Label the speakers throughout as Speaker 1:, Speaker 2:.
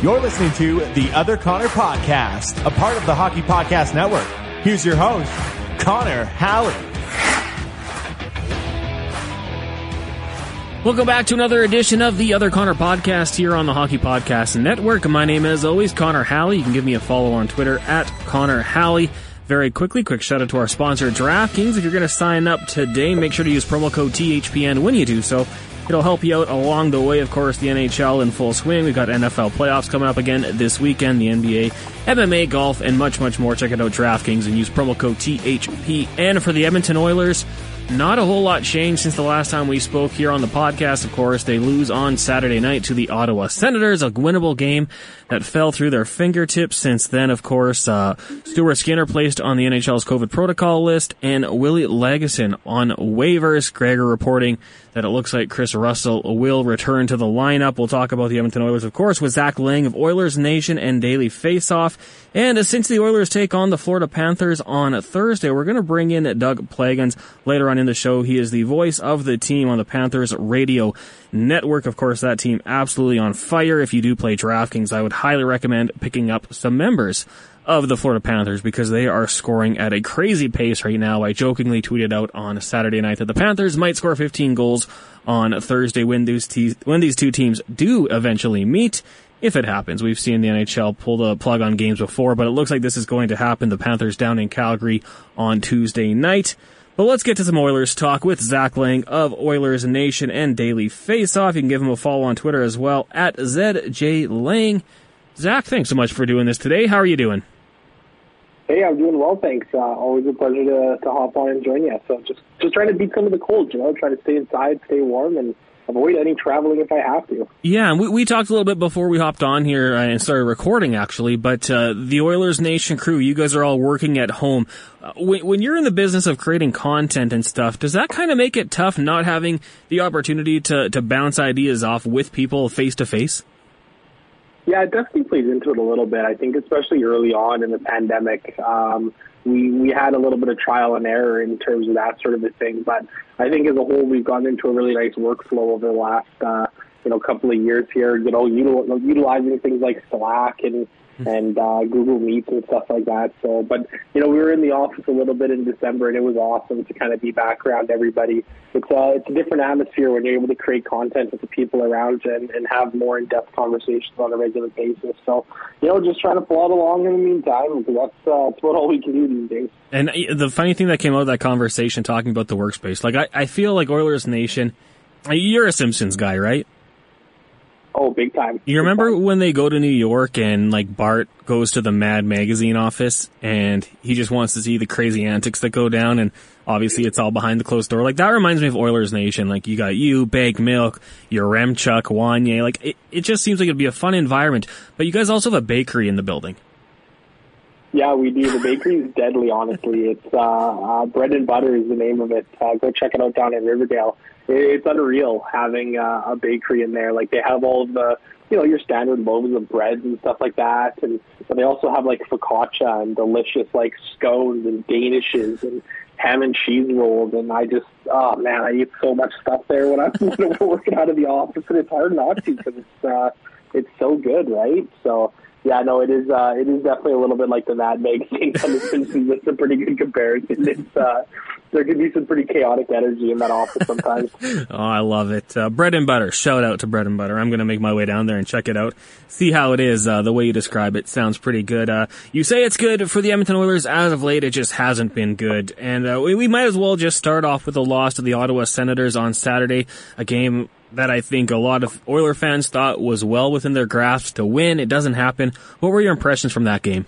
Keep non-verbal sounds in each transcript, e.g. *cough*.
Speaker 1: You're listening to the Other Connor Podcast, a part of the Hockey Podcast Network. Here's your host, Connor Halley.
Speaker 2: Welcome back to another edition of the Other Connor Podcast here on the Hockey Podcast Network. My name, as always, Connor Halley. You can give me a follow on Twitter at Connor Halley. Very quickly, quick shout out to our sponsor, DraftKings. If you're going to sign up today, make sure to use promo code THPN when you do so. It'll help you out along the way. Of course, the NHL in full swing. We've got NFL playoffs coming up again this weekend, the NBA, MMA, golf, and much, much more. Check it out DraftKings and use promo code THPN for the Edmonton Oilers. Not a whole lot changed since the last time we spoke here on the podcast, of course. They lose on Saturday night to the Ottawa Senators, a winnable game that fell through their fingertips. Since then, of course, uh, Stuart Skinner placed on the NHL's COVID protocol list and Willie Lagesson on waivers. Gregor reporting that it looks like Kris Russell will return to the lineup. We'll talk about the Edmonton Oilers, of course, with Zach Laing of Oilers Nation and Daily Faceoff. And uh, since the Oilers take on the Florida Panthers on Thursday, we're going to bring in Doug Plagens later on in the show. He is the voice of the team on the Panthers radio network. Of course, that team absolutely on fire. If you do play DraftKings, I would highly recommend picking up some members of the Florida Panthers because they are scoring at a crazy pace right now. I jokingly tweeted out on Saturday night that the Panthers might score 15 goals on Thursday when these, te- when these two teams do eventually meet. If it happens, we've seen the NHL pull the plug on games before, but it looks like this is going to happen. The Panthers down in Calgary on Tuesday night. But let's get to some Oilers talk with Zach Laing of Oilers Nation and Daily Faceoff. You can give him a follow on Twitter as well at ZJ Laing. Zach, thanks so much for doing this today. How are you doing?
Speaker 3: Hey, I'm doing well, thanks. Uh, always a pleasure to, to hop on and join you. So just just trying to beat some of the cold, you know, try to stay inside, stay warm, and avoid any traveling if I have to.
Speaker 2: Yeah, and we, we talked a little bit before we hopped on here uh, and started recording, actually. But uh, the Oilers Nation crew, you guys are all working at home. Uh, when, when you're in the business of creating content and stuff, does that kind of make it tough not having the opportunity to to bounce ideas off with people face to face?
Speaker 3: Yeah, it definitely plays into it a little bit. I think especially early on in the pandemic, um, we we had a little bit of trial and error in terms of that sort of a thing. But I think as a whole, we've gone into a really nice workflow over the last uh, you know couple of years here. You know, util- utilizing things like Slack and *laughs* and uh, Google Meets and stuff like that. So, but you know, we were in the office a little bit in December, and it was awesome to kind of be back around everybody. It's a it's a different atmosphere when you're able to create content with the people around you and, and have more in depth conversations on a regular basis. So, you know, just trying to plod along in the meantime because that's uh, that's what all we can do these days.
Speaker 2: And uh, the funny thing that came out of that conversation, talking about the workspace, like I, I feel like Oilers Nation. You're a Simpsons guy, right?
Speaker 3: Oh, big time.
Speaker 2: You remember when they go to New York and like Bart goes to the Mad Magazine office and he just wants to see the crazy antics that go down and obviously it's all behind the closed door. Like that reminds me of Oilers Nation. Like you got you, Baggedmilk, your Remchuk, Wanye. Like it, it just seems like it'd be a fun environment. But you guys also have a bakery in the building.
Speaker 3: Yeah, we do. The bakery is deadly, honestly. It's uh, uh, Bread and Butter is the name of it. Uh, go check it out down in Riverdale. It's unreal having uh, a bakery in there. Like they have all of the, you know, your standard loaves of bread and stuff like that, and but they also have like focaccia and delicious like scones and danishes and ham and cheese rolls. And I just, oh man, I eat so much stuff there when I'm, when *laughs* I'm working out of the office, and it's hard not to because it's uh, it's so good, right? So yeah, no, it is. Uh, it is definitely a little bit like the Mad Magazine *laughs* the Simpsons. It's a pretty good comparison. It's uh, there could be some pretty chaotic energy in that office sometimes. *laughs*
Speaker 2: oh, I love it. Uh, bread and butter. Shout out to bread and butter. I'm going to make my way down there and check it out. See how it is. Uh, the way you describe it sounds pretty good. Uh, you say it's good for the Edmonton Oilers. As of late, it just hasn't been good. And uh, we, we might as well just start off with a loss to the Ottawa Senators on Saturday, a game that I think a lot of Oiler fans thought was well within their grasp to win. It doesn't happen. What were your impressions from that game?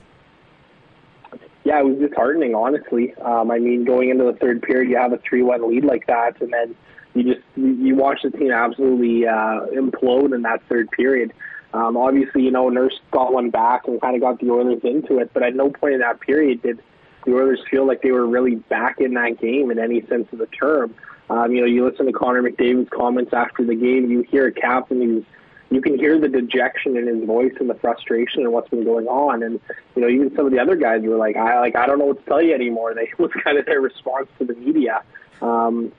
Speaker 3: Yeah, it was disheartening, honestly. Um, I mean, going into the third period, you have a three-one lead like that, and then you just you watch the team absolutely uh, implode in that third period. Um, obviously, you know, Nurse got one back and kind of got the Oilers into it, but at no point in that period did the Oilers feel like they were really back in that game in any sense of the term. Um, you know, you listen to Connor McDavid's comments after the game, you hear a captain who's you can hear the dejection in his voice and the frustration and what's been going on. And you know, even some of the other guys were like, I like I don't know what to tell you anymore. *laughs* They was kind of their response to the media. Um,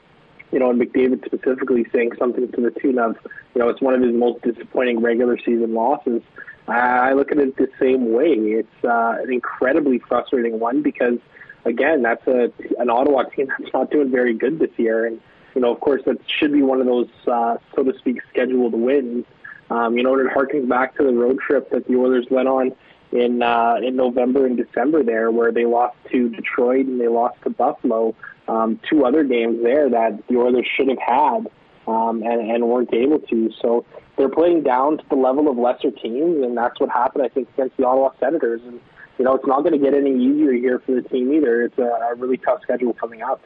Speaker 3: you know, and McDavid specifically saying something to the tune of, you know, it's one of his most disappointing regular season losses. I look at it the same way. It's uh, an incredibly frustrating one because, again, that's a an Ottawa team that's not doing very good this year, and you know, of course, that should be one of those, uh, so to speak, scheduled wins. Um, you know, it harkens back to the road trip that the Oilers went on in uh, in November and December there, where they lost to Detroit and they lost to Buffalo. Um, two other games there that the Oilers should have had um, and, and weren't able to. So they're playing down to the level of lesser teams, and that's what happened, I think, against the Ottawa Senators. And you know, it's not going to get any easier here for the team either. It's a, a really tough schedule coming up.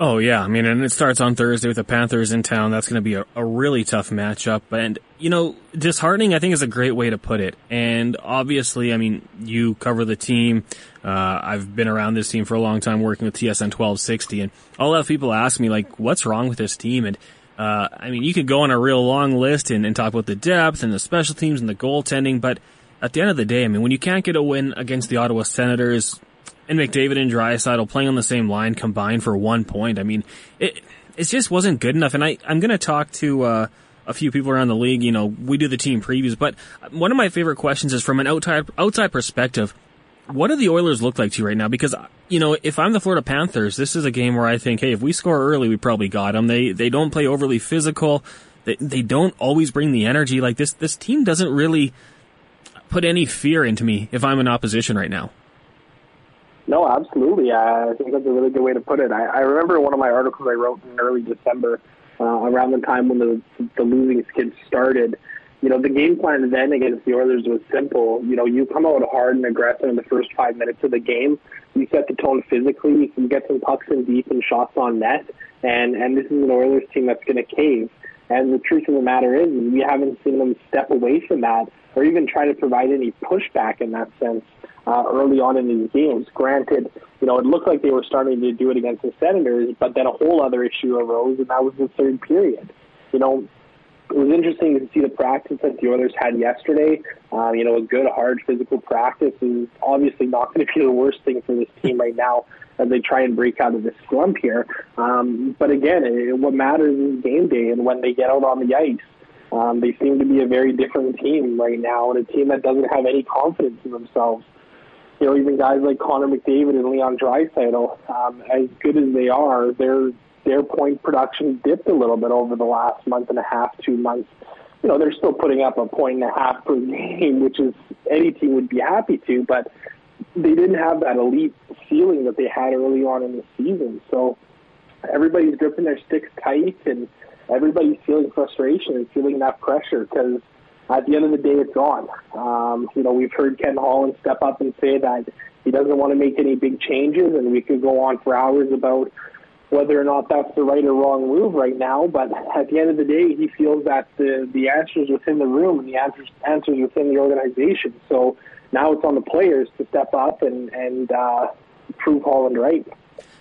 Speaker 2: Oh yeah, I mean, and it starts on Thursday with the Panthers in town. That's going to be a, a really tough matchup, and you know, disheartening. I think is a great way to put it. And obviously, I mean, you cover the team. Uh, I've been around this team for a long time, working with TSN twelve sixty, and I'll have people ask me like, "What's wrong with this team?" And uh, I mean, you could go on a real long list and, and talk about the depth and the special teams and the goaltending, but at the end of the day, I mean, when you can't get a win against the Ottawa Senators, and McDavid and Draisaitl playing on the same line combined for one point. I mean, it it just wasn't good enough. And I I'm going to talk to uh, a few people around the league. You know, we do the team previews, but one of my favorite questions is from an outside outside perspective. What do the Oilers look like to you right now? Because you know, if I'm the Florida Panthers, this is a game where I think, hey, if we score early, we probably got them. They they don't play overly physical. They they don't always bring the energy. Like this this team doesn't really put any fear into me if I'm in opposition right now.
Speaker 3: No, absolutely. I think that's a really good way to put it. I, I remember one of my articles I wrote in early December, uh, around the time when the the losing skid started. You know, the game plan then against the Oilers was simple. You know, you come out hard and aggressive in the first five minutes of the game. You set the tone physically. You can get some pucks in deep and shots on net. And and this is an Oilers team that's going to cave. And the truth of the matter is, we haven't seen them step away from that or even try to provide any pushback in that sense uh, early on in these games. Granted, you know, it looked like they were starting to do it against the Senators, but then a whole other issue arose, and that was the third period. You know, it was interesting to see the practice that the Oilers had yesterday. Uh, you know, a good, hard physical practice is obviously not going to be the worst thing for this team right now as they try and break out of this slump here. Um, but again, it, what matters is game day and when they get out on the ice. Um, they seem to be a very different team right now, and a team that doesn't have any confidence in themselves you know, even guys like Connor McDavid and Leon Draisaitl, um, as good as they are, their their point production dipped a little bit over the last month and a half, two months. You know, they're still putting up a point and a half per *laughs* game, which is any team would be happy to, but they didn't have that elite feeling that they had early on in the season. So everybody's gripping their sticks tight, and everybody's feeling frustration and feeling that pressure because at the end of the day, it's on. Um, you know, we've heard Ken Holland step up and say that he doesn't want to make any big changes, and we could go on for hours about whether or not that's the right or wrong move right now. But at the end of the day, he feels that the the answers within the room and the answers answers within the organization. So now it's on the players to step up and and uh, prove Holland right.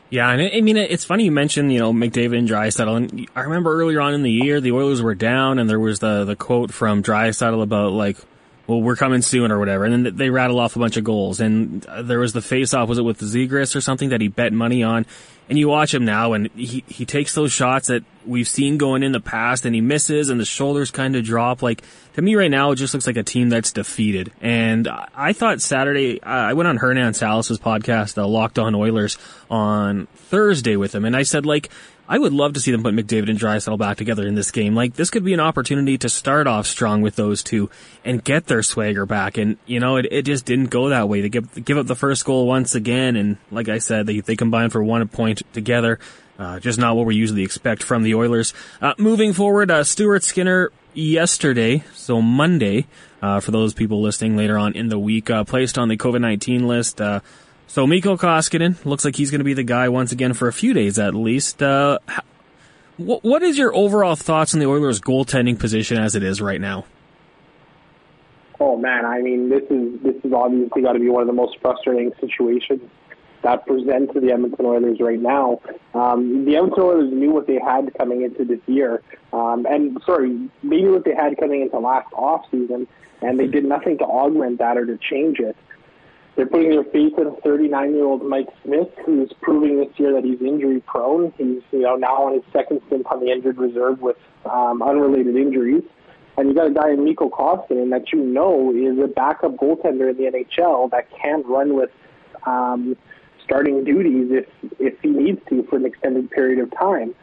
Speaker 2: Yeah, and I mean, it's funny you mentioned, you know, McDavid and Draisaitl. And I remember earlier on in the year, the Oilers were down, and there was the the quote from Draisaitl about like, "Well, we're coming soon" or whatever. And then they rattle off a bunch of goals. And uh, there was the face-off, was it with the Zegras or something that he bet money on? And you watch him now, and he he takes those shots that we've seen going in the past, and he misses, and the shoulders kind of drop. Like to me, right now, it just looks like a team that's defeated. And I thought Saturday, I went on Hernan Salas's podcast, the Locked On Oilers, on Thursday with him, and I said like. I would love to see them put McDavid and Draisaitl back together in this game. Like this could be an opportunity to start off strong with those two and get their swagger back. And you know, it, it just didn't go that way. They give give up the first goal once again, and like I said, they they combined for one point together. Uh, just not what we usually expect from the Oilers. Uh, moving forward, uh, Stuart Skinner yesterday, so Monday, uh, for those people listening later on in the week, uh, placed on the COVID-19 list. Uh, so Mikko Koskinen looks like he's going to be the guy once again for a few days at least. what, what is your overall thoughts on the Oilers' goaltending position as it is right now?
Speaker 3: Oh man, I mean, this is this is obviously got to be one of the most frustrating situations that present to the Edmonton Oilers right now. Um, the Edmonton Oilers knew what they had coming into this year, um, and sorry, knew what they had coming into last off season, and they did nothing to augment that or to change it. They're putting their faith in 39-year-old Mike Smith, who's proving this year that he's injury-prone. He's you know now on his second stint on the injured reserve with um, unrelated injuries. And you got a guy in Mikko Koskinen that you know is a backup goaltender in the NHL that can run with um, starting duties if if he needs to for an extended period of time.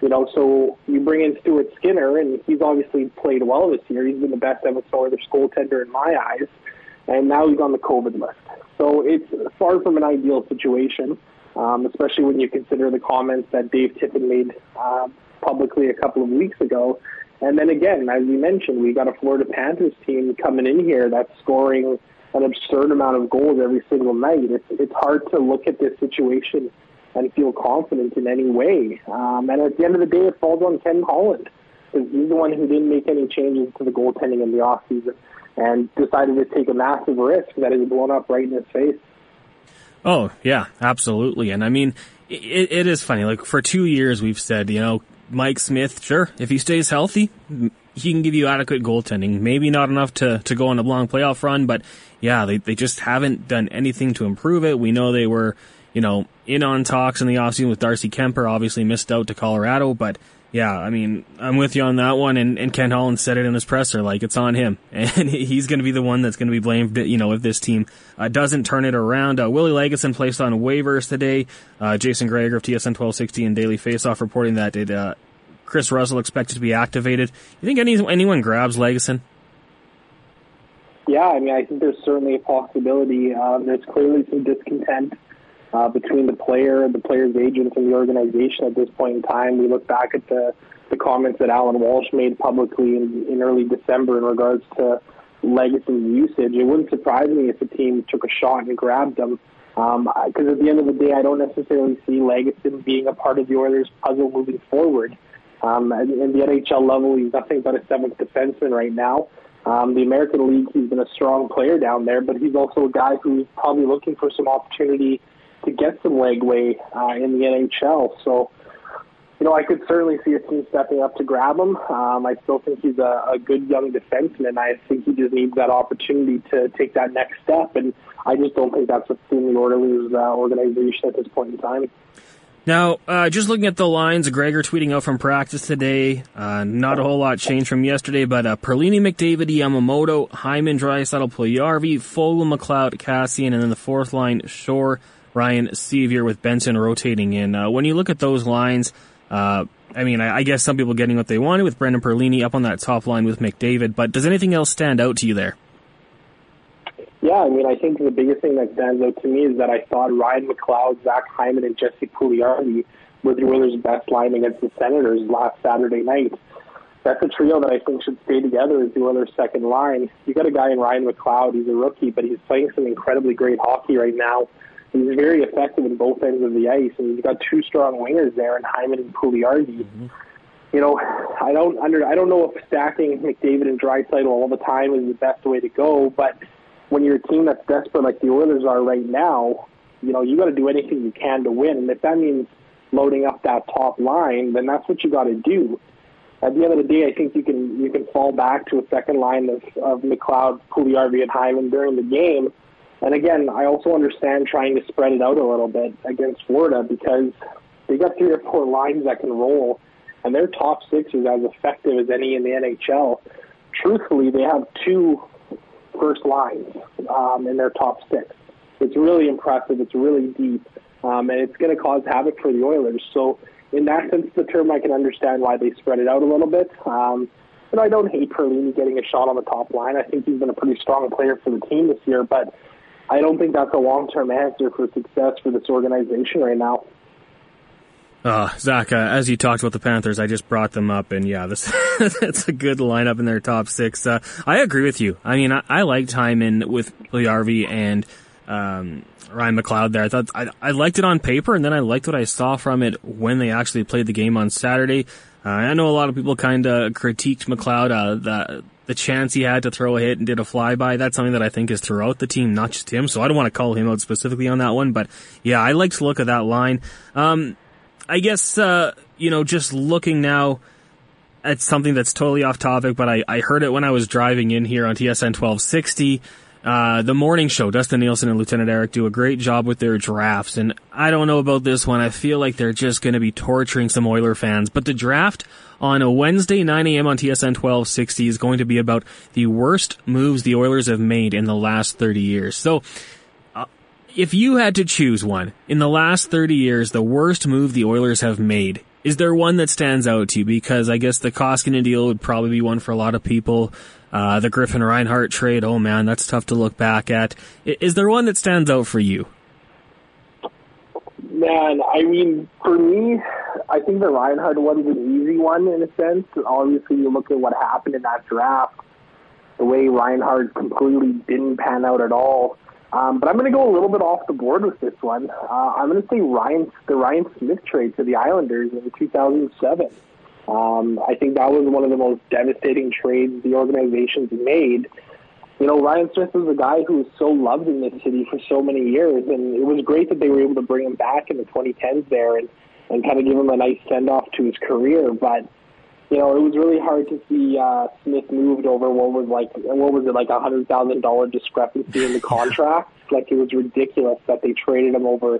Speaker 3: You know, so you bring in Stuart Skinner, and he's obviously played well this year. He's been the best Edmonton Oilers goaltender in my eyes, and now he's on the COVID list. So it's far from an ideal situation, um, especially when you consider the comments that Dave Tippett made uh, publicly a couple of weeks ago. And then again, as you mentioned, we got a Florida Panthers team coming in here that's scoring an absurd amount of goals every single night. It's it's hard to look at this situation and feel confident in any way. Um, and at the end of the day, it falls on Ken Holland he's the one who didn't make any changes to the goaltending in the off season and decided to take a massive risk that is blown up right in his face.
Speaker 2: Oh yeah, absolutely. And I mean, it, it is funny. Like for two years, we've said, you know, Mike Smith, sure, if he stays healthy, he can give you adequate goaltending. Maybe not enough to, to go on a long playoff run, but yeah, they, they just haven't done anything to improve it. We know they were, you know, in on talks in the offseason with Darcy Kuemper, obviously missed out to Colorado, but yeah, I mean, I'm with you on that one. And, and Ken Holland said it in his presser, like it's on him, *laughs* and he's going to be the one that's going to be blamed. You know, if this team uh, doesn't turn it around. Uh, Willie Lagesson placed on waivers today. Uh, Jason Gregor of TSN 1260 and Daily Faceoff reporting that it, uh, Kris Russell expected to be activated. You think any, anyone grabs Lagesson?
Speaker 3: Yeah, I mean, I think there's certainly a possibility. Uh, there's clearly some discontent uh, between the player, the player's agents, and the organization at this point in time. We look back at the, the comments that Allan Walsh made publicly in, in early December in regards to Lagesson's usage. It wouldn't surprise me if the team took a shot and grabbed him. Because um, at the end of the day, I don't necessarily see Lagesson being a part of the Oilers' puzzle moving forward. Um, in the NHL level, he's nothing but a seventh defenseman right now. Um, the American League, he's been a strong player down there, but he's also a guy who's probably looking for some opportunity to get some legway uh, in the NHL. So, you know, I could certainly see a team stepping up to grab him. Um, I still think he's a, a good young defenseman. I think he just needs that opportunity to take that next step, and I just don't think that's within the Oilers uh, organization at this point in time.
Speaker 2: Now, uh, just looking at the lines, Gregor tweeting out from practice today. Uh, not a whole lot changed from yesterday, but uh, Perlini, McDavid, Yamamoto, Hyman, Draisaitl, Puljujarvi, Foegele, McLeod, Kassian, and then the fourth line, Shore, Ryan Sceviour with Benson rotating in. Uh, when you look at those lines, uh, I mean, I, I, guess some people getting what they wanted with Brendan Perlini up on that top line with McDavid, but does anything else stand out to you there?
Speaker 3: Yeah, I mean, I think the biggest thing that stands out to me is that I thought Ryan McLeod, Zach Hyman, and Jesse Puljujarvi were the Oilers' best line against the Senators last Saturday night. That's a trio that I think should stay together as the Oilers' second line. You got a guy in Ryan McLeod, he's a rookie, but he's playing some incredibly great hockey right now. He's very effective in both ends of the ice, and he's got two strong wingers there in Hyman and Puljujarvi. Mm-hmm. You know, I don't under I don't know if stacking McDavid and Draisaitl all the time is the best way to go, but when you're a team that's desperate like the Oilers are right now, you know, you got to do anything you can to win. And if that means loading up that top line, then that's what you got to do. At the end of the day, I think you can you can fall back to a second line of, of McLeod, Puljujarvi, and Hyman during the game. And again, I also understand trying to spread it out a little bit against Florida because they got three or four lines that can roll, and their top six is as effective as any in the NHL. Truthfully, they have two first lines um, in their top six. It's really impressive. It's really deep, um, and it's going to cause havoc for the Oilers. So, in that sense, the term I can understand why they spread it out a little bit. Um, and I don't hate Perlini getting a shot on the top line. I think he's been a pretty strong player for the team this year, but I don't think that's a long-term answer for success for this organization right now.
Speaker 2: Uh, Zach, uh, as you talked about the Panthers, I just brought them up, and yeah, this *laughs* it's a good lineup in their top six. Uh, I agree with you. I mean, I, I liked Hyman with Puljujarvi and um, Ryan McLeod there. I thought I, I liked it on paper, and then I liked what I saw from it when they actually played the game on Saturday. Uh, I know a lot of people kind of critiqued McLeod, uh, the chance he had to throw a hit and did a flyby. That's something that I think is throughout the team, not just him. So I don't want to call him out specifically on that one, but yeah, I like to look at that line. Um, I guess, uh, you know, just looking now at something that's totally off topic, but I, I heard it when I was driving in here on TSN 1260. Uh, the morning show, Dustin Nielson and Lieutenant Eric do a great job with their drafts. And I don't know about this one. I feel like they're just going to be torturing some Oiler fans. But the draft on a Wednesday, 9 a.m. on TSN 1260 is going to be about the worst moves the Oilers have made in the last 30 years. So, uh, if you had to choose one in the last 30 years, the worst move the Oilers have made, is there one that stands out to you? Because I guess the Koskinen deal would probably be one for a lot of people. Uh, the Griffin Reinhart trade, oh man, that's tough to look back at. Is there one that stands out for you?
Speaker 3: Man, I mean, for me, I think the Reinhart one's an easy one in a sense. Obviously, you look at what happened in that draft, the way Reinhart completely didn't pan out at all. Um, but I'm going to go a little bit off the board with this one. Uh, I'm going to say Ryan, the Ryan Smyth trade to the Islanders in 2007. Um, I think that was one of the most devastating trades the organization's made. You know, Ryan Smyth was a guy who was so loved in this city for so many years, and it was great that they were able to bring him back in the 2010s there and, and kind of give him a nice send off to his career. But you know, it was really hard to see uh, Smyth moved over what was like what was it like a hundred thousand dollar discrepancy in the *laughs* contract. like it was ridiculous that they traded him over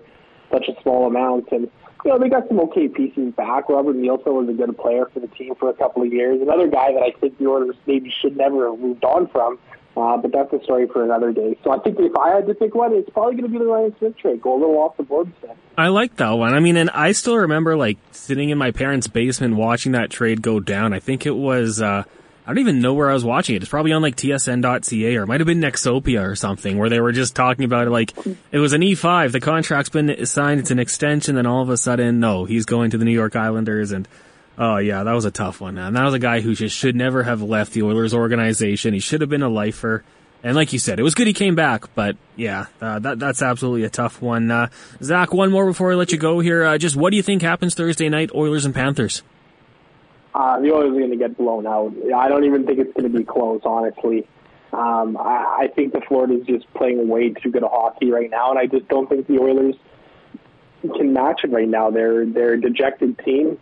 Speaker 3: such a small amount and you know, they got some okay pieces back. Robert Nilsson was a good player for the team for a couple of years. Another guy that I think the Oilers maybe should never have moved on from. Uh, but that's a story for another day. So I think if I had to pick one, it's probably going to be the Ryan Smyth trade. Go a little off the board instead.
Speaker 2: I like that one. I mean, and I still remember like sitting in my parents' basement watching that trade go down. I think it was, uh, I don't even know where I was watching it. It's probably on like tsn.ca or it might have been Nexopia or something where they were just talking about it like it was an E5. The contract's been signed. It's an extension. Then all of a sudden, no, he's going to the New York Islanders and Oh yeah, that was a tough one. And that was a guy who just should never have left the Oilers organization. He should have been a lifer. And like you said, it was good he came back, but yeah, uh, that that's absolutely a tough one. Uh, Zach, one more before I let you go here. Uh, just what do you think happens Thursday night, Oilers and Panthers?
Speaker 3: Uh, the Oilers are going to get blown out. I don't even think it's going to be close, honestly. Um, I, I think the Florida's just playing way too good a hockey right now, and I just don't think the Oilers can match it right now. They're they're a dejected team.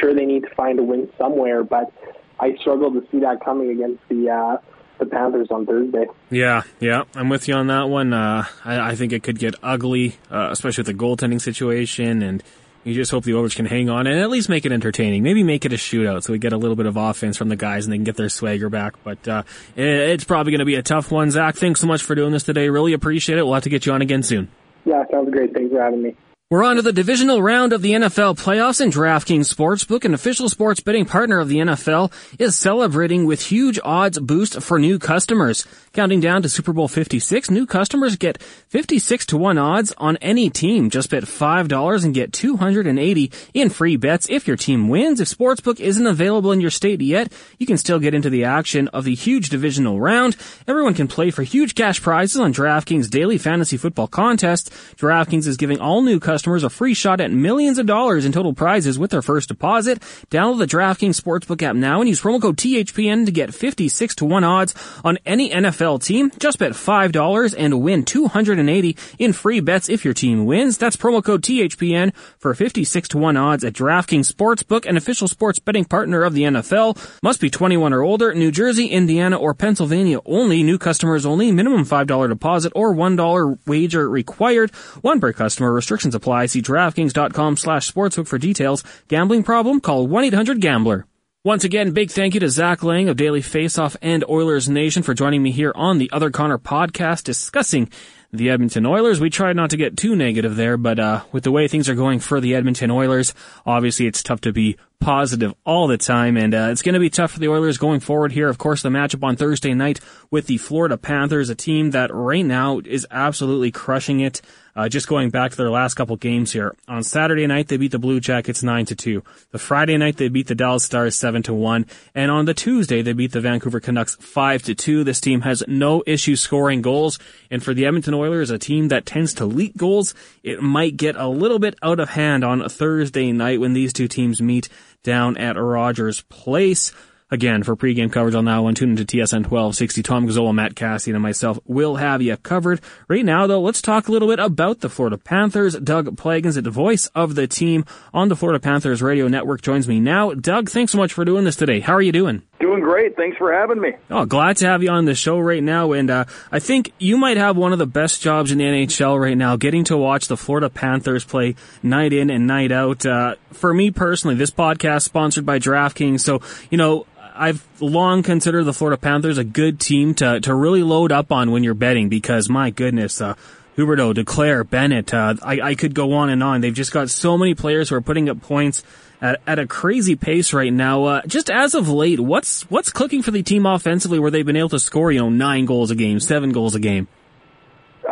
Speaker 3: Sure, they need to find a win somewhere, but I struggle to see that coming against the uh, the Panthers on Thursday.
Speaker 2: Yeah, yeah, I'm with you on that one. Uh, I, I think it could get ugly, uh, especially with the goaltending situation, and you just hope the Oilers can hang on and at least make it entertaining. Maybe make it a shootout so we get a little bit of offense from the guys and they can get their swagger back. But uh, it's probably going to be a tough one. Zach, thanks so much for doing this today. Really appreciate it. We'll have to get you on again soon.
Speaker 3: Yeah, sounds great. Thanks for having me.
Speaker 2: We're on to the divisional round of the NFL playoffs and DraftKings Sportsbook, an official sports betting partner of the NFL, is celebrating with huge odds boost for new customers. Counting down to Super Bowl 56, new customers get 56 to 1 odds on any team. Just bet $5 and get 280 in free bets if your team wins. If Sportsbook isn't available in your state yet, you can still get into the action of the huge divisional round. Everyone can play for huge cash prizes on DraftKings daily fantasy football contest. DraftKings is giving all new customers a free shot at millions of dollars in total prizes with their first deposit. Download the DraftKings Sportsbook app now and use promo code THPN to get 56 to 1 odds on any NFL NFL team. Just bet $5 and win 280 in free bets if your team wins. That's promo code THPN for 56 to 1 odds at DraftKings Sportsbook, an official sports betting partner of the NFL. Must be 21 or older. New Jersey, Indiana, or Pennsylvania only. New customers only. Minimum $5 deposit or $1 wager required. One per customer. Restrictions apply. See DraftKings.com slash sportsbook for details. Gambling problem? Call 1-800-GAMBLER. Once again, big thank you to Zach Laing of Daily Faceoff and Oilers Nation for joining me here on the Other Connor podcast discussing the Edmonton Oilers. We tried not to get too negative there, but uh, with the way things are going for the Edmonton Oilers, obviously it's tough to be positive all the time, and uh, it's going to be tough for the Oilers going forward here. Of course, the matchup on Thursday night with the Florida Panthers, a team that right now is absolutely crushing it. Uh, just going back to their last couple games here. On Saturday night, they beat the Blue Jackets 9 to 2. The Friday night, they beat the Dallas Stars 7 to 1. And on the Tuesday, they beat the Vancouver Canucks 5 to 2. This team has no issue scoring goals. And for the Edmonton Oilers, a team that tends to leak goals, it might get a little bit out of hand on Thursday night when these two teams meet down at Rogers Place. Again, for pregame coverage on that one, tune into TSN 1260. Tom Gazzola, Matt Kassian, and myself will have you covered. Right now, though, let's talk a little bit about the Florida Panthers. Doug Plagens, the voice of the team on the Florida Panthers radio network, joins me now. Doug, thanks so much for doing this today. How are you doing?
Speaker 4: Doing great. Thanks for having me.
Speaker 2: Oh, glad to have you on the show right now. And uh, I think you might have one of the best jobs in the NHL right now, getting to watch the Florida Panthers play night in and night out. Uh, for me personally, this podcast sponsored by DraftKings, so you know. I've long considered the Florida Panthers a good team to, to really load up on when you're betting because my goodness, uh, Huberdeau, Duclair, Bennett, uh, I, I could go on and on. They've just got so many players who are putting up points at, at a crazy pace right now. Uh, just as of late, what's what's clicking for the team offensively where they've been able to score, you know, nine goals a game, seven goals a game?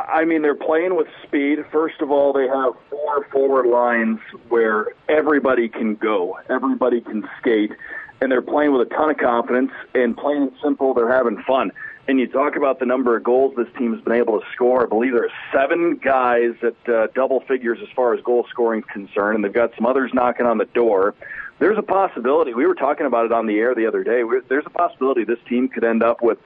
Speaker 4: I mean, they're playing with speed. First of all, they have four forward lines where everybody can go, everybody can skate, and they're playing with a ton of confidence. And plain and simple, they're having fun and you talk about the number of goals this team has been able to score. I believe there are seven guys at uh, double figures as far as goal scoring is concerned, and they've got some others knocking on the door. There's a possibility. We were talking about it on the air the other day. There's a possibility this team could end up with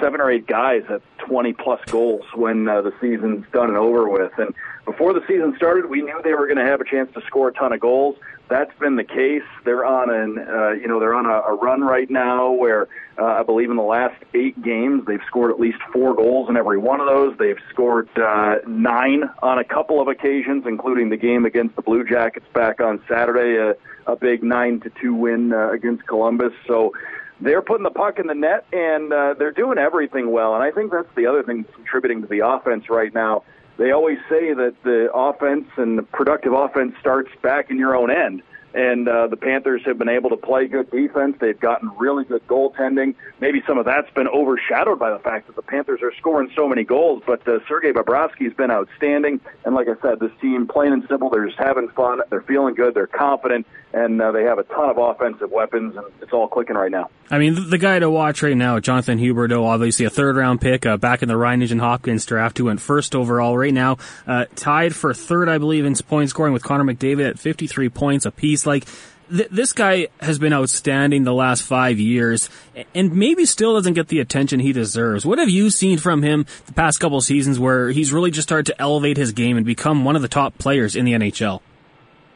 Speaker 4: seven or eight guys at 20 plus goals when uh, the season's done and over with. And before the season started, we knew they were going to have a chance to score a ton of goals. That's been the case. They're on an, uh, you know, they're on a, a run right now where uh, I believe in the last eight games they've scored at least four goals in every one of those. They've scored uh, nine on a couple of occasions, including the game against the Blue Jackets back on Saturday, a, a big nine to two win uh, against Columbus. So they're putting the puck in the net and uh, they're doing everything well. And I think that's the other thing that's contributing to the offense right now. They always say that the offense and the productive offense starts back in your own end and uh, the Panthers have been able to play good defense. They've gotten really good goaltending. Maybe some of that's been overshadowed by the fact that the Panthers are scoring so many goals. But uh, Sergei Bobrovsky's been outstanding. And like I said, this team, plain and simple, they're just having fun. They're feeling good. They're confident, and uh, they have a ton of offensive weapons, and it's all clicking right now.
Speaker 2: I mean, the, guy to watch right now, Jonathan Huberdeau, obviously a third round pick uh, back in the Ryan Nugent Hopkins draft, who went first overall right now, uh, tied for third, I believe, in point scoring with Connor McDavid at 53 points apiece. Like, th- this guy has been outstanding the last five years and maybe still doesn't get the attention he deserves. What have you seen from him the past couple seasons where he's really just started to elevate his game and become one of the top players in the NHL?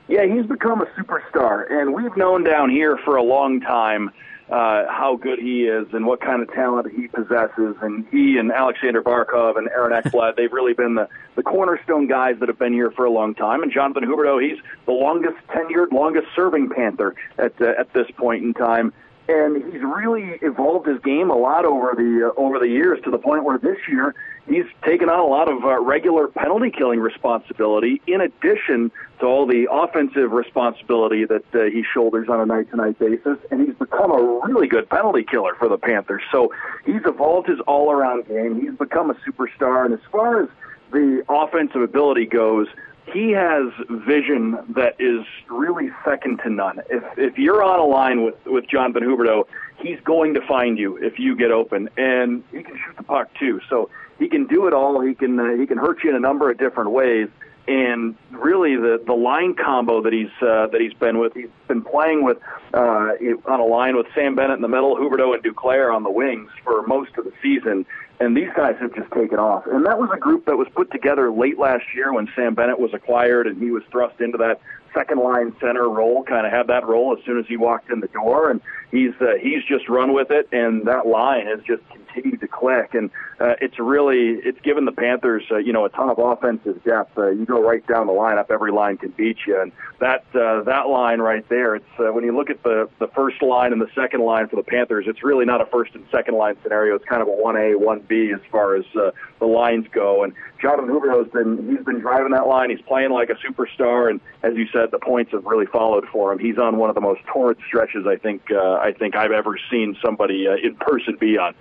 Speaker 4: Yeah, he's become a superstar, and we've known down here for a long time uh, how good he is and what kind of talent he possesses. And he and Alexander Barkov and Aaron Ekblad, they've really been the, the cornerstone guys that have been here for a long time. And Jonathan Huberdeau, he's the longest tenured, longest serving Panther at, uh, at this point in time and he's really evolved his game a lot over the uh, over the years to the point where this year he's taken on a lot of uh, regular penalty killing responsibility in addition to all the offensive responsibility that uh, he shoulders on a night to night basis. And he's become a really good penalty killer for the Panthers. So he's evolved his all around game. He's become a superstar. And as far as the offensive ability goes he has vision that is really second to none. If if you're on a line with with Jonathan Huberdeau, he's going to find you if you get open, and he can shoot the puck too. So he can do it all. He can uh, he can hurt you in a number of different ways. And really, the the line combo that he's uh, that he's been with, he's been playing with uh, on a line with Sam Bennett in the middle, Huberdeau and Duclair on the wings for most of the season and these guys have just taken off. And that was a group that was put together late last year when Sam Bennett was acquired and he was thrust into that second line center role, kind of had that role as soon as he walked in the door, and he's uh, he's just run with it, and that line has just continued to click, and uh, it's really it's given the Panthers uh, you know a ton of offensive depth. Uh, you go right down the lineup, every line can beat you, and that uh, that line right there. It's uh, when you look at the the first line and the second line for the Panthers, it's really not a first and second line scenario. It's kind of a one A one B as far as uh, the lines go, and Jonathan Huberdeau's been he's been driving that line. He's playing like a superstar, and as you said, the points have really followed for him. He's on one of the most torrid stretches I think uh, I think I've ever seen somebody uh, in person be on.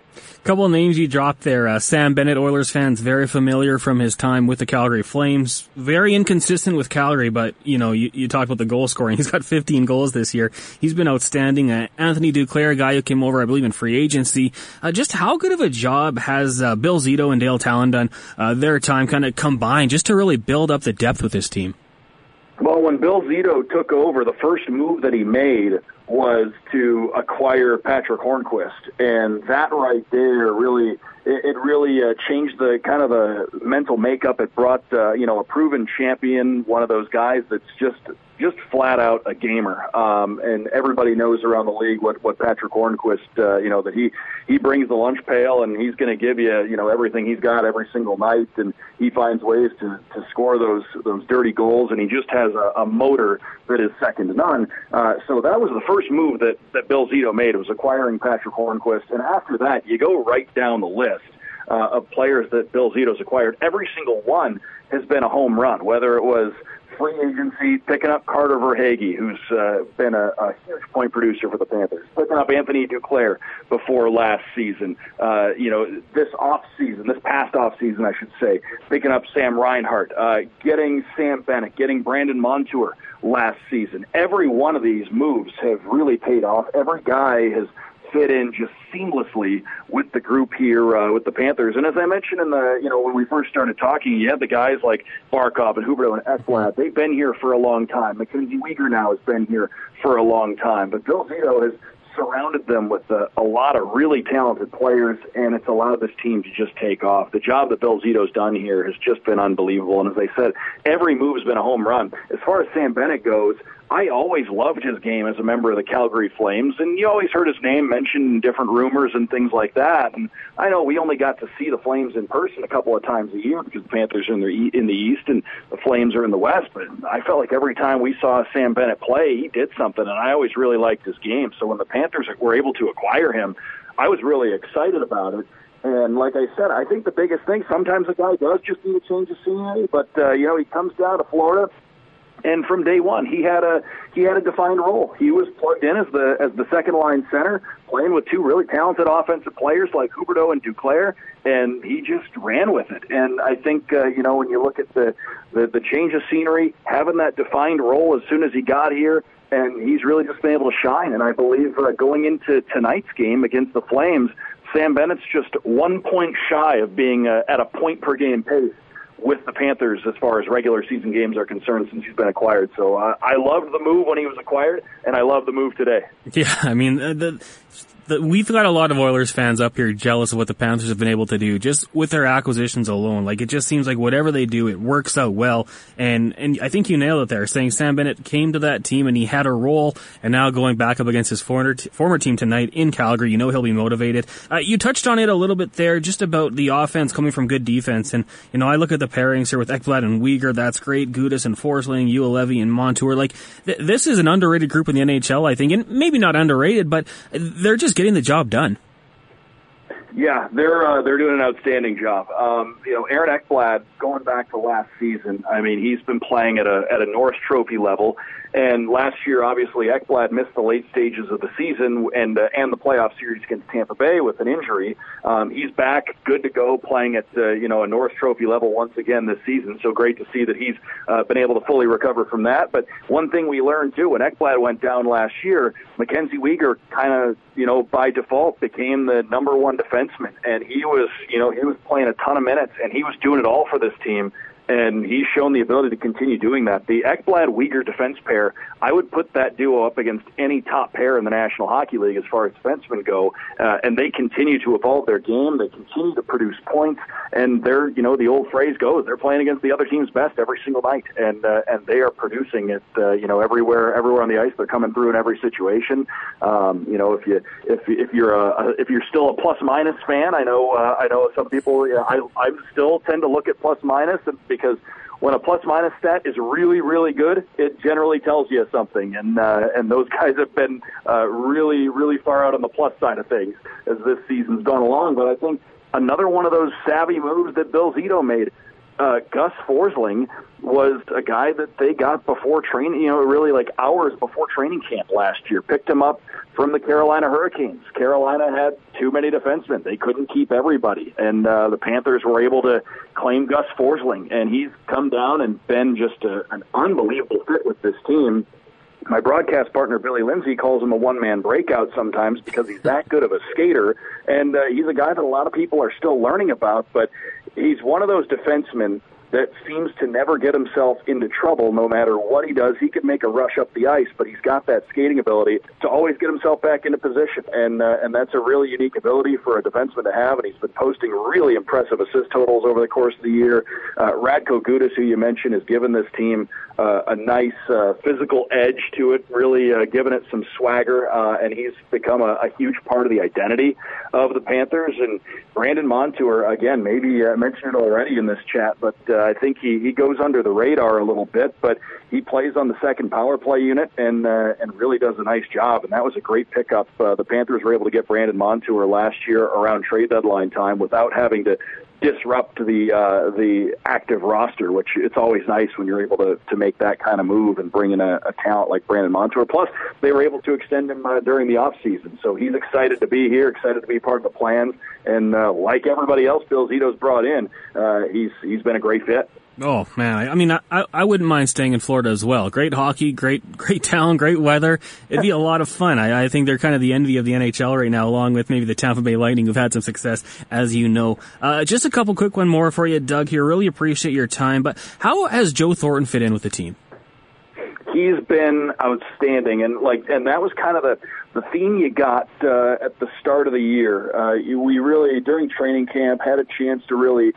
Speaker 2: Couple of names you dropped there. Uh, Sam Bennett, Oilers fans, very familiar from his time with the Calgary Flames. Very inconsistent with Calgary, but you know you, you talked about the goal scoring. *laughs* He's got 15 goals this year. He's been outstanding. Uh, Anthony Duclair, a guy who came over, I believe, in free agency. Uh, just how good of a job has uh, Bill Zito and Dale Tallon done their time kind of combined just to really build up the depth with this team?
Speaker 4: Well, when Bill Zito took over, the first move that he made was to acquire Patric Hornqvist, and that right there really it, it really uh, changed the kind of the mental makeup. It brought uh, you know a proven champion, one of those guys that's just just flat out a gamer. Um, and everybody knows around the league what what Patric Hornqvist, uh, you know, that he he brings the lunch pail and he's going to give you you know everything he's got every single night, and he finds ways to to score those those dirty goals, and he just has a, a motor that is second to none. Uh, so that was the first move that that Bill Zito made. It was acquiring Patric Hornqvist, and after that, you go right down the list. Uh, of players that Bill Zito's acquired, every single one has been a home run. Whether it was free agency, picking up Carter Verhaeghe, who's uh, been a, a huge point producer for the Panthers, picking up Anthony Duclair before last season. Uh, you know, this off season, this past off season, I should say, picking up Sam Reinhart, uh, getting Sam Bennett, getting Brandon Montour last season. Every one of these moves have really paid off. Every guy has fit in just seamlessly with the group here uh, with the Panthers. And as I mentioned in the, you know, when we first started talking, you had the guys like Barkov and Huberdeau and Ekblad. They've been here for a long time. Mackenzie Weegar now has been here for a long time. But Bill Zito has surrounded them with a, a lot of really talented players, and it's allowed this team to just take off. The job that Bill Zito's done here has just been unbelievable. And as I said, every move has been a home run. As far as Sam Bennett goes, I always loved his game as a member of the Calgary Flames, and you always heard his name mentioned in different rumors and things like that. And I know we only got to see the Flames in person a couple of times a year because the Panthers are in the in the East and the Flames are in the West. But I felt like every time we saw Sam Bennett play, he did something, and I always really liked his game. So when the Panthers were able to acquire him, I was really excited about it. And like I said, I think the biggest thing sometimes a guy does just need a change of scenery, but uh, you know he comes down to Florida and from day one he had a he had a defined role. He was plugged in as the as the second line center, playing with two really talented offensive players like Huberdeau and Duclair, and he just ran with it. And I think uh, you know when you look at the, the the change of scenery, having that defined role as soon as he got here, and he's really just been able to shine. And I believe uh, going into tonight's game against the Flames, Sam Bennett's just one point shy of being uh, at a point per game pace with the Panthers as far as regular season games are concerned since he's been acquired. So uh, I loved the move when he was acquired, and I love the move today.
Speaker 2: Yeah, I mean, uh, the, the, we've got a lot of Oilers fans up here jealous of what the Panthers have been able to do just with their acquisitions alone. Like it just seems like whatever they do, it works out well. And and I think you nailed it there, saying Sam Bennett came to that team and he had a role, and now going back up against his former t- former team tonight in Calgary, you know he'll be motivated. Uh, you touched on it a little bit there, just about the offense coming from good defense, and you know I look at the pairings here with Ekblad and Weegar, that's great. Gudas and Forsling, Juolevi and Montour, like th- this is an underrated group in the NHL, I think, and maybe not underrated, but they're just getting the job done.
Speaker 4: Yeah, they're uh, they're doing an outstanding job. Um, you know, Aaron Ekblad, going back to last season, I mean, he's been playing at a at a Norris Trophy level, and last year, obviously, Ekblad missed the late stages of the season and uh, and the playoff series against Tampa Bay with an injury. Um, he's back, good to go, playing at uh, you know a Norris Trophy level once again this season. So great to see that he's uh, been able to fully recover from that. But one thing we learned too, when Ekblad went down last year, Mackenzie Weegar kind of you know by default became the number one defenseman, and he was you know he was playing a ton of minutes, and he was doing it all for this team and he's shown the ability to continue doing that. The Ekblad Weegar defense pair, I would put that duo up against any top pair in the National Hockey League as far as defensemen go, uh, and they continue to evolve their game. They continue to produce points, and they're, you know, the old phrase goes, they're playing against the other team's best every single night, and uh, and they are producing it, uh, you know, everywhere, everywhere on the ice. They're coming through in every situation. Um, you know, if you if if you're a if you're still a plus minus fan, I know uh, I know some people. Know, I I still tend to look at plus minus and because when a plus minus stat is really really good, it generally tells you something, and uh, and those *laughs* guys have been uh, really really far out on the plus side of things as this season's gone along. But I think another one of those savvy moves that Bill Zito made uh, Gus Forsling was a guy that they got before training, you know, really like hours before training camp last year. Picked him up from the Carolina Hurricanes. Carolina had too many defensemen; they couldn't keep everybody, and uh, the Panthers were able to claim Gus Forsling, and he's come down and been just a, an unbelievable fit with this team my broadcast partner Billy Lindsay calls him a one man breakout sometimes because he's that good of a skater, and uh, he's a guy that a lot of people are still learning about. But he's one of those defensemen that seems to never get himself into trouble no matter what he does. He can make a rush up the ice, but he's got that skating ability to always get himself back into position. And, uh, and that's a really unique ability for a defenseman to have. And he's been posting really impressive assist totals over the course of the year. Uh, Radko Gudas, who you mentioned, has given this team uh, a nice uh, physical edge to it, really uh, given it some swagger, uh, and he's become a, a huge part of the identity of the Panthers. And Brandon Montour, again, maybe I uh, mentioned it already in this chat, but uh, I think he, he goes under the radar a little bit, but he plays on the second power play unit and uh, and really does a nice job. And that was a great pickup. Uh, the Panthers were able to get Brandon Montour last year around trade deadline time without having to disrupt the uh, the active roster, which it's always nice when you're able to to make that kind of move and bring in a, a talent like Brandon Montour. Plus, they were able to extend him uh, during the off season, so he's excited to be here, excited to be part of the plans, and uh, like everybody else, Bill Zito's brought in, uh, he's he's been a great fit.
Speaker 2: Oh man, I mean, I, I wouldn't mind staying in Florida as well. Great hockey, great *laughs* great town, great weather. It'd be a lot of fun. I, I think they're kind of the envy of the NHL right now, along with maybe the Tampa Bay Lightning, who've had some success, as you know. Uh, just a couple quick one more for you, Doug. Here, really appreciate your time. But how has Joe Thornton fit in with the team?
Speaker 4: He's been outstanding, and like, and that was kind of the the theme you got uh, at the start of the year. Uh, you, we really during training camp had a chance to really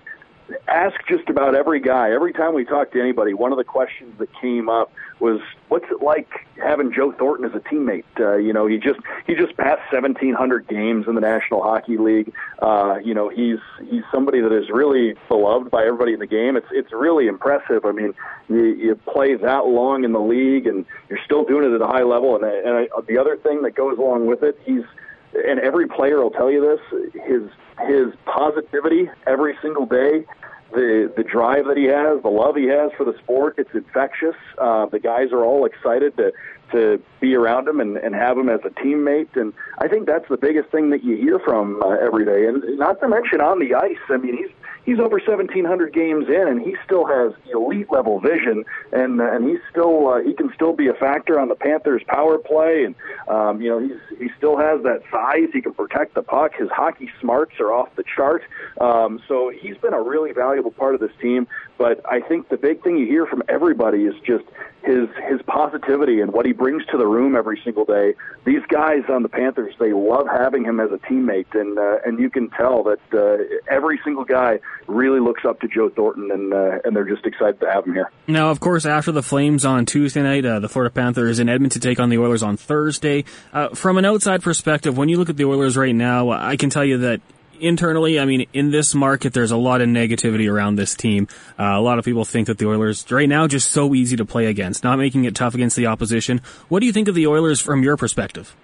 Speaker 4: ask just about every guy. Every time we talked to anybody, one of the questions that came up was, "What's it like having Joe Thornton as a teammate?" Uh, you know, he just he just passed 1,700 games in the National Hockey League. Uh, you know, he's he's somebody that is really beloved by everybody in the game. It's it's really impressive. I mean, you, you play that long in the league, and you're still doing it at a high level. And and I, the other thing that goes along with it, he's and every player will tell you this, his his positivity every single day, the the drive that he has, the love he has for the sport, it's infectious. Uh, the guys are all excited to to be around him and, and have him as a teammate, and I think that's the biggest thing that you hear from uh, every day. And not to mention on the ice, I mean he's he's over 1,700 games in, and he still has elite level vision, and and he's still uh, he can still be a factor on the Panthers' power play, and um, you know he's he still has that size. He can protect the puck. His hockey smarts are off the chart. Um, so he's been a really valuable part of this team. But I think the big thing you hear from everybody is just his his positivity and what he brings to the room every single day. These guys on the Panthers, they love having him as a teammate, and uh, and you can tell that uh, every single guy really looks up to Joe Thornton, and uh, and they're just excited to have him here.
Speaker 2: Now, of course, after the Flames on Tuesday night, uh, the Florida Panthers in Edmonton take on the Oilers on Thursday. Uh, from an outside perspective, when you look at the Oilers right now, I can tell you that internally, I mean, in this market, there's a lot of negativity around this team. Uh, a lot of people think that the Oilers right now just so easy to play against, not making it tough against the opposition. What do you think of the Oilers from your perspective?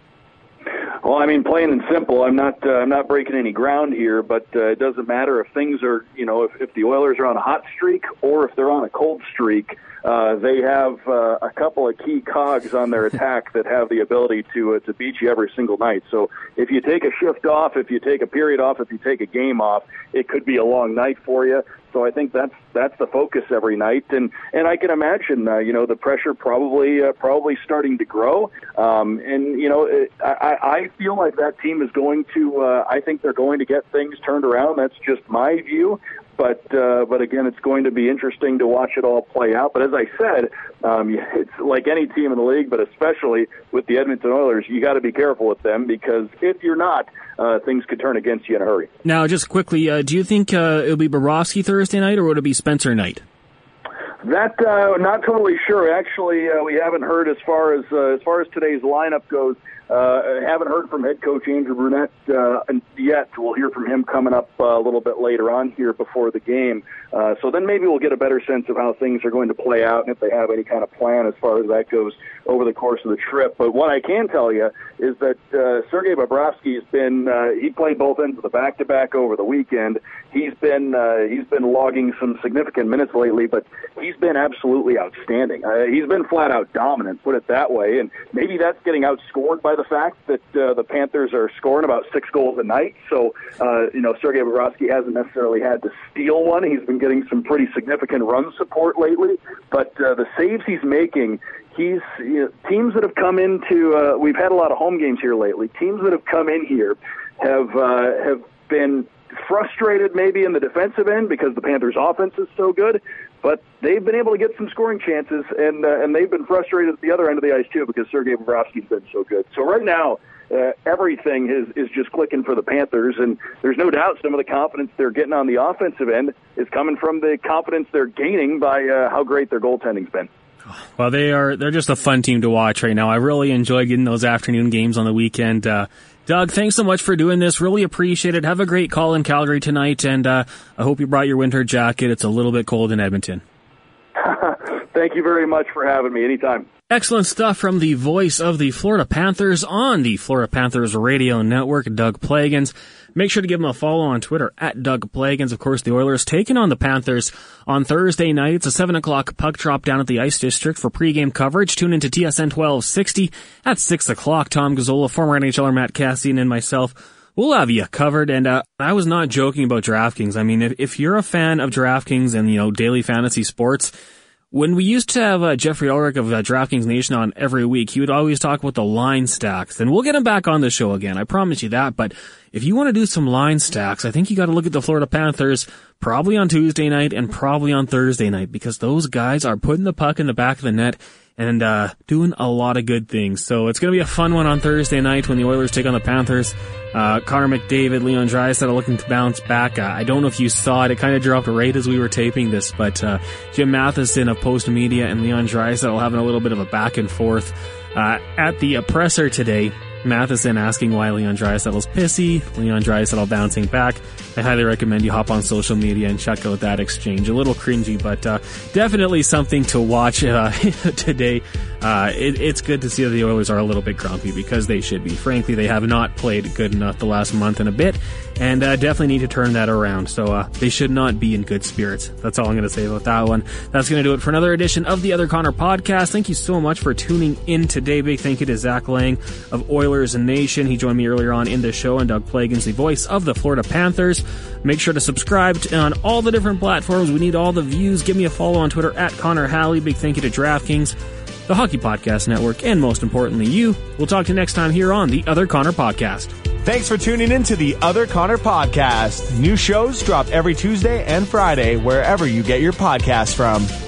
Speaker 4: Well, I mean, plain and simple. I'm not. Uh, I'm not breaking any ground here, but uh, it doesn't matter if things are. You know, if, if the Oilers are on a hot streak or if they're on a cold streak. Uh, they have uh, a couple of key cogs on their *laughs* attack that have the ability to uh, to beat you every single night. So if you take a shift off, if you take a period off, if you take a game off, it could be a long night for you. So I think that's that's the focus every night, and and I can imagine uh, you know the pressure probably uh, probably starting to grow, um, and you know it, I, I feel like that team is going to uh, I think they're going to get things turned around. That's just my view. But uh, but again, it's going to be interesting to watch it all play out. But as I said, um, *laughs* it's like any team in the league, but especially with the Edmonton Oilers, you got to be careful with them because if you're not, uh, things could turn against you in a hurry.
Speaker 2: Now, just quickly, uh, do you think uh, it'll be Bobrovsky Thursday night, or would it be Spencer Knight?
Speaker 4: That uh, not totally sure. Actually, uh, we haven't heard as far as uh, as far as today's lineup goes. Uh, haven't heard from head coach Andrew Brunette uh, yet. We'll hear from him coming up uh, a little bit later on here before the game. Uh, so then maybe we'll get a better sense of how things are going to play out and if they have any kind of plan as far as that goes over the course of the trip. But what I can tell you is that uh, Sergei Bobrovsky has been uh, he played both ends of the back-to-back over the weekend. He's been uh, he's been logging some significant minutes lately, but he's been absolutely outstanding. Uh, he's been flat out dominant, put it that way, and maybe that's getting outscored by the fact that uh, the Panthers are scoring about six goals a night. So, uh, you know, Sergei Bobrovsky hasn't necessarily had to steal one. He's been getting some pretty significant run support lately. But uh, the saves he's making, he's you know, teams that have come into. Uh, we've had a lot of home games here lately. Teams that have come in here have uh, have been frustrated maybe in the defensive end because the Panthers' offense is so good, but they've been able to get some scoring chances, and uh, and they've been frustrated at the other end of the ice too because Sergei Bobrovsky's been so good. So right now, uh, everything is is just clicking for the Panthers, and there's no doubt some of the confidence they're getting on the offensive end is coming from the confidence they're gaining by uh, how great their goaltending's been.
Speaker 2: Well, they are they're just a fun team to watch right now. I really enjoy getting those afternoon games on the weekend. Uh, Doug, thanks so much for doing this. Really appreciate it. Have a great call in Calgary tonight, and uh, I hope you brought your winter jacket. It's a little bit cold in Edmonton. *laughs*
Speaker 4: Thank you very much for having me. Anytime.
Speaker 2: Excellent stuff from the voice of the Florida Panthers on the Florida Panthers Radio Network, Doug Plagens. Make sure to give him a follow on Twitter at Doug Plagens. Of course, the Oilers taking on the Panthers on Thursday night. It's a 7 o'clock puck drop down at the Ice District for pregame coverage. Tune into TSN 1260 at 6 o'clock. Tom Gazzola, former NHLer Matt Kassian, and myself we'll have you covered. And uh, I was not joking about DraftKings. I mean, if, if you're a fan of DraftKings and, you know, daily fantasy sports, when we used to have uh, Jeffrey Ulrich of uh, DraftKings Nation on every week, he would always talk about the line stacks. And we'll get him back on the show again. I promise you that. But if you want to do some line stacks, I think you got to look at the Florida Panthers probably on Tuesday night and probably on Thursday night because those guys are putting the puck in the back of the net and uh, doing a lot of good things. So it's going to be a fun one on Thursday night when the Oilers take on the Panthers. Uh, Connor McDavid, Leon Draisaitl looking to bounce back. Uh, I don't know if you saw it. It kind of dropped right as we were taping this, but uh, Jim Matheson of Post Media and Leon Draisaitl having a little bit of a back and forth uh, at the oppressor today. Matheson asking why Leon Draisaitl's pissy, Leon Draisaitl bouncing back. I highly recommend you hop on social media and check out that exchange. A little cringy, but uh, definitely something to watch uh, *laughs* today. Uh, it, it's good to see that the Oilers are a little bit grumpy because they should be. Frankly, they have not played good enough the last month and a bit, and uh, definitely need to turn that around. So uh, they should not be in good spirits. That's all I'm going to say about that one. That's going to do it for another edition of the Other Connor podcast. Thank you so much for tuning in today. Big thank you to Zach Laing of Oilers and Nation. He joined me earlier on in the show, and Doug Plagens, the voice of the Florida Panthers. Make sure to subscribe on all the different platforms. We need all the views. Give me a follow on Twitter at Connor Halley. Big thank you to DraftKings, the Hockey Podcast Network, and most importantly, you. We'll talk to you next time here on the Other Connor Podcast.
Speaker 1: Thanks for tuning in to the Other Connor Podcast. New shows drop every Tuesday and Friday wherever you get your podcasts from.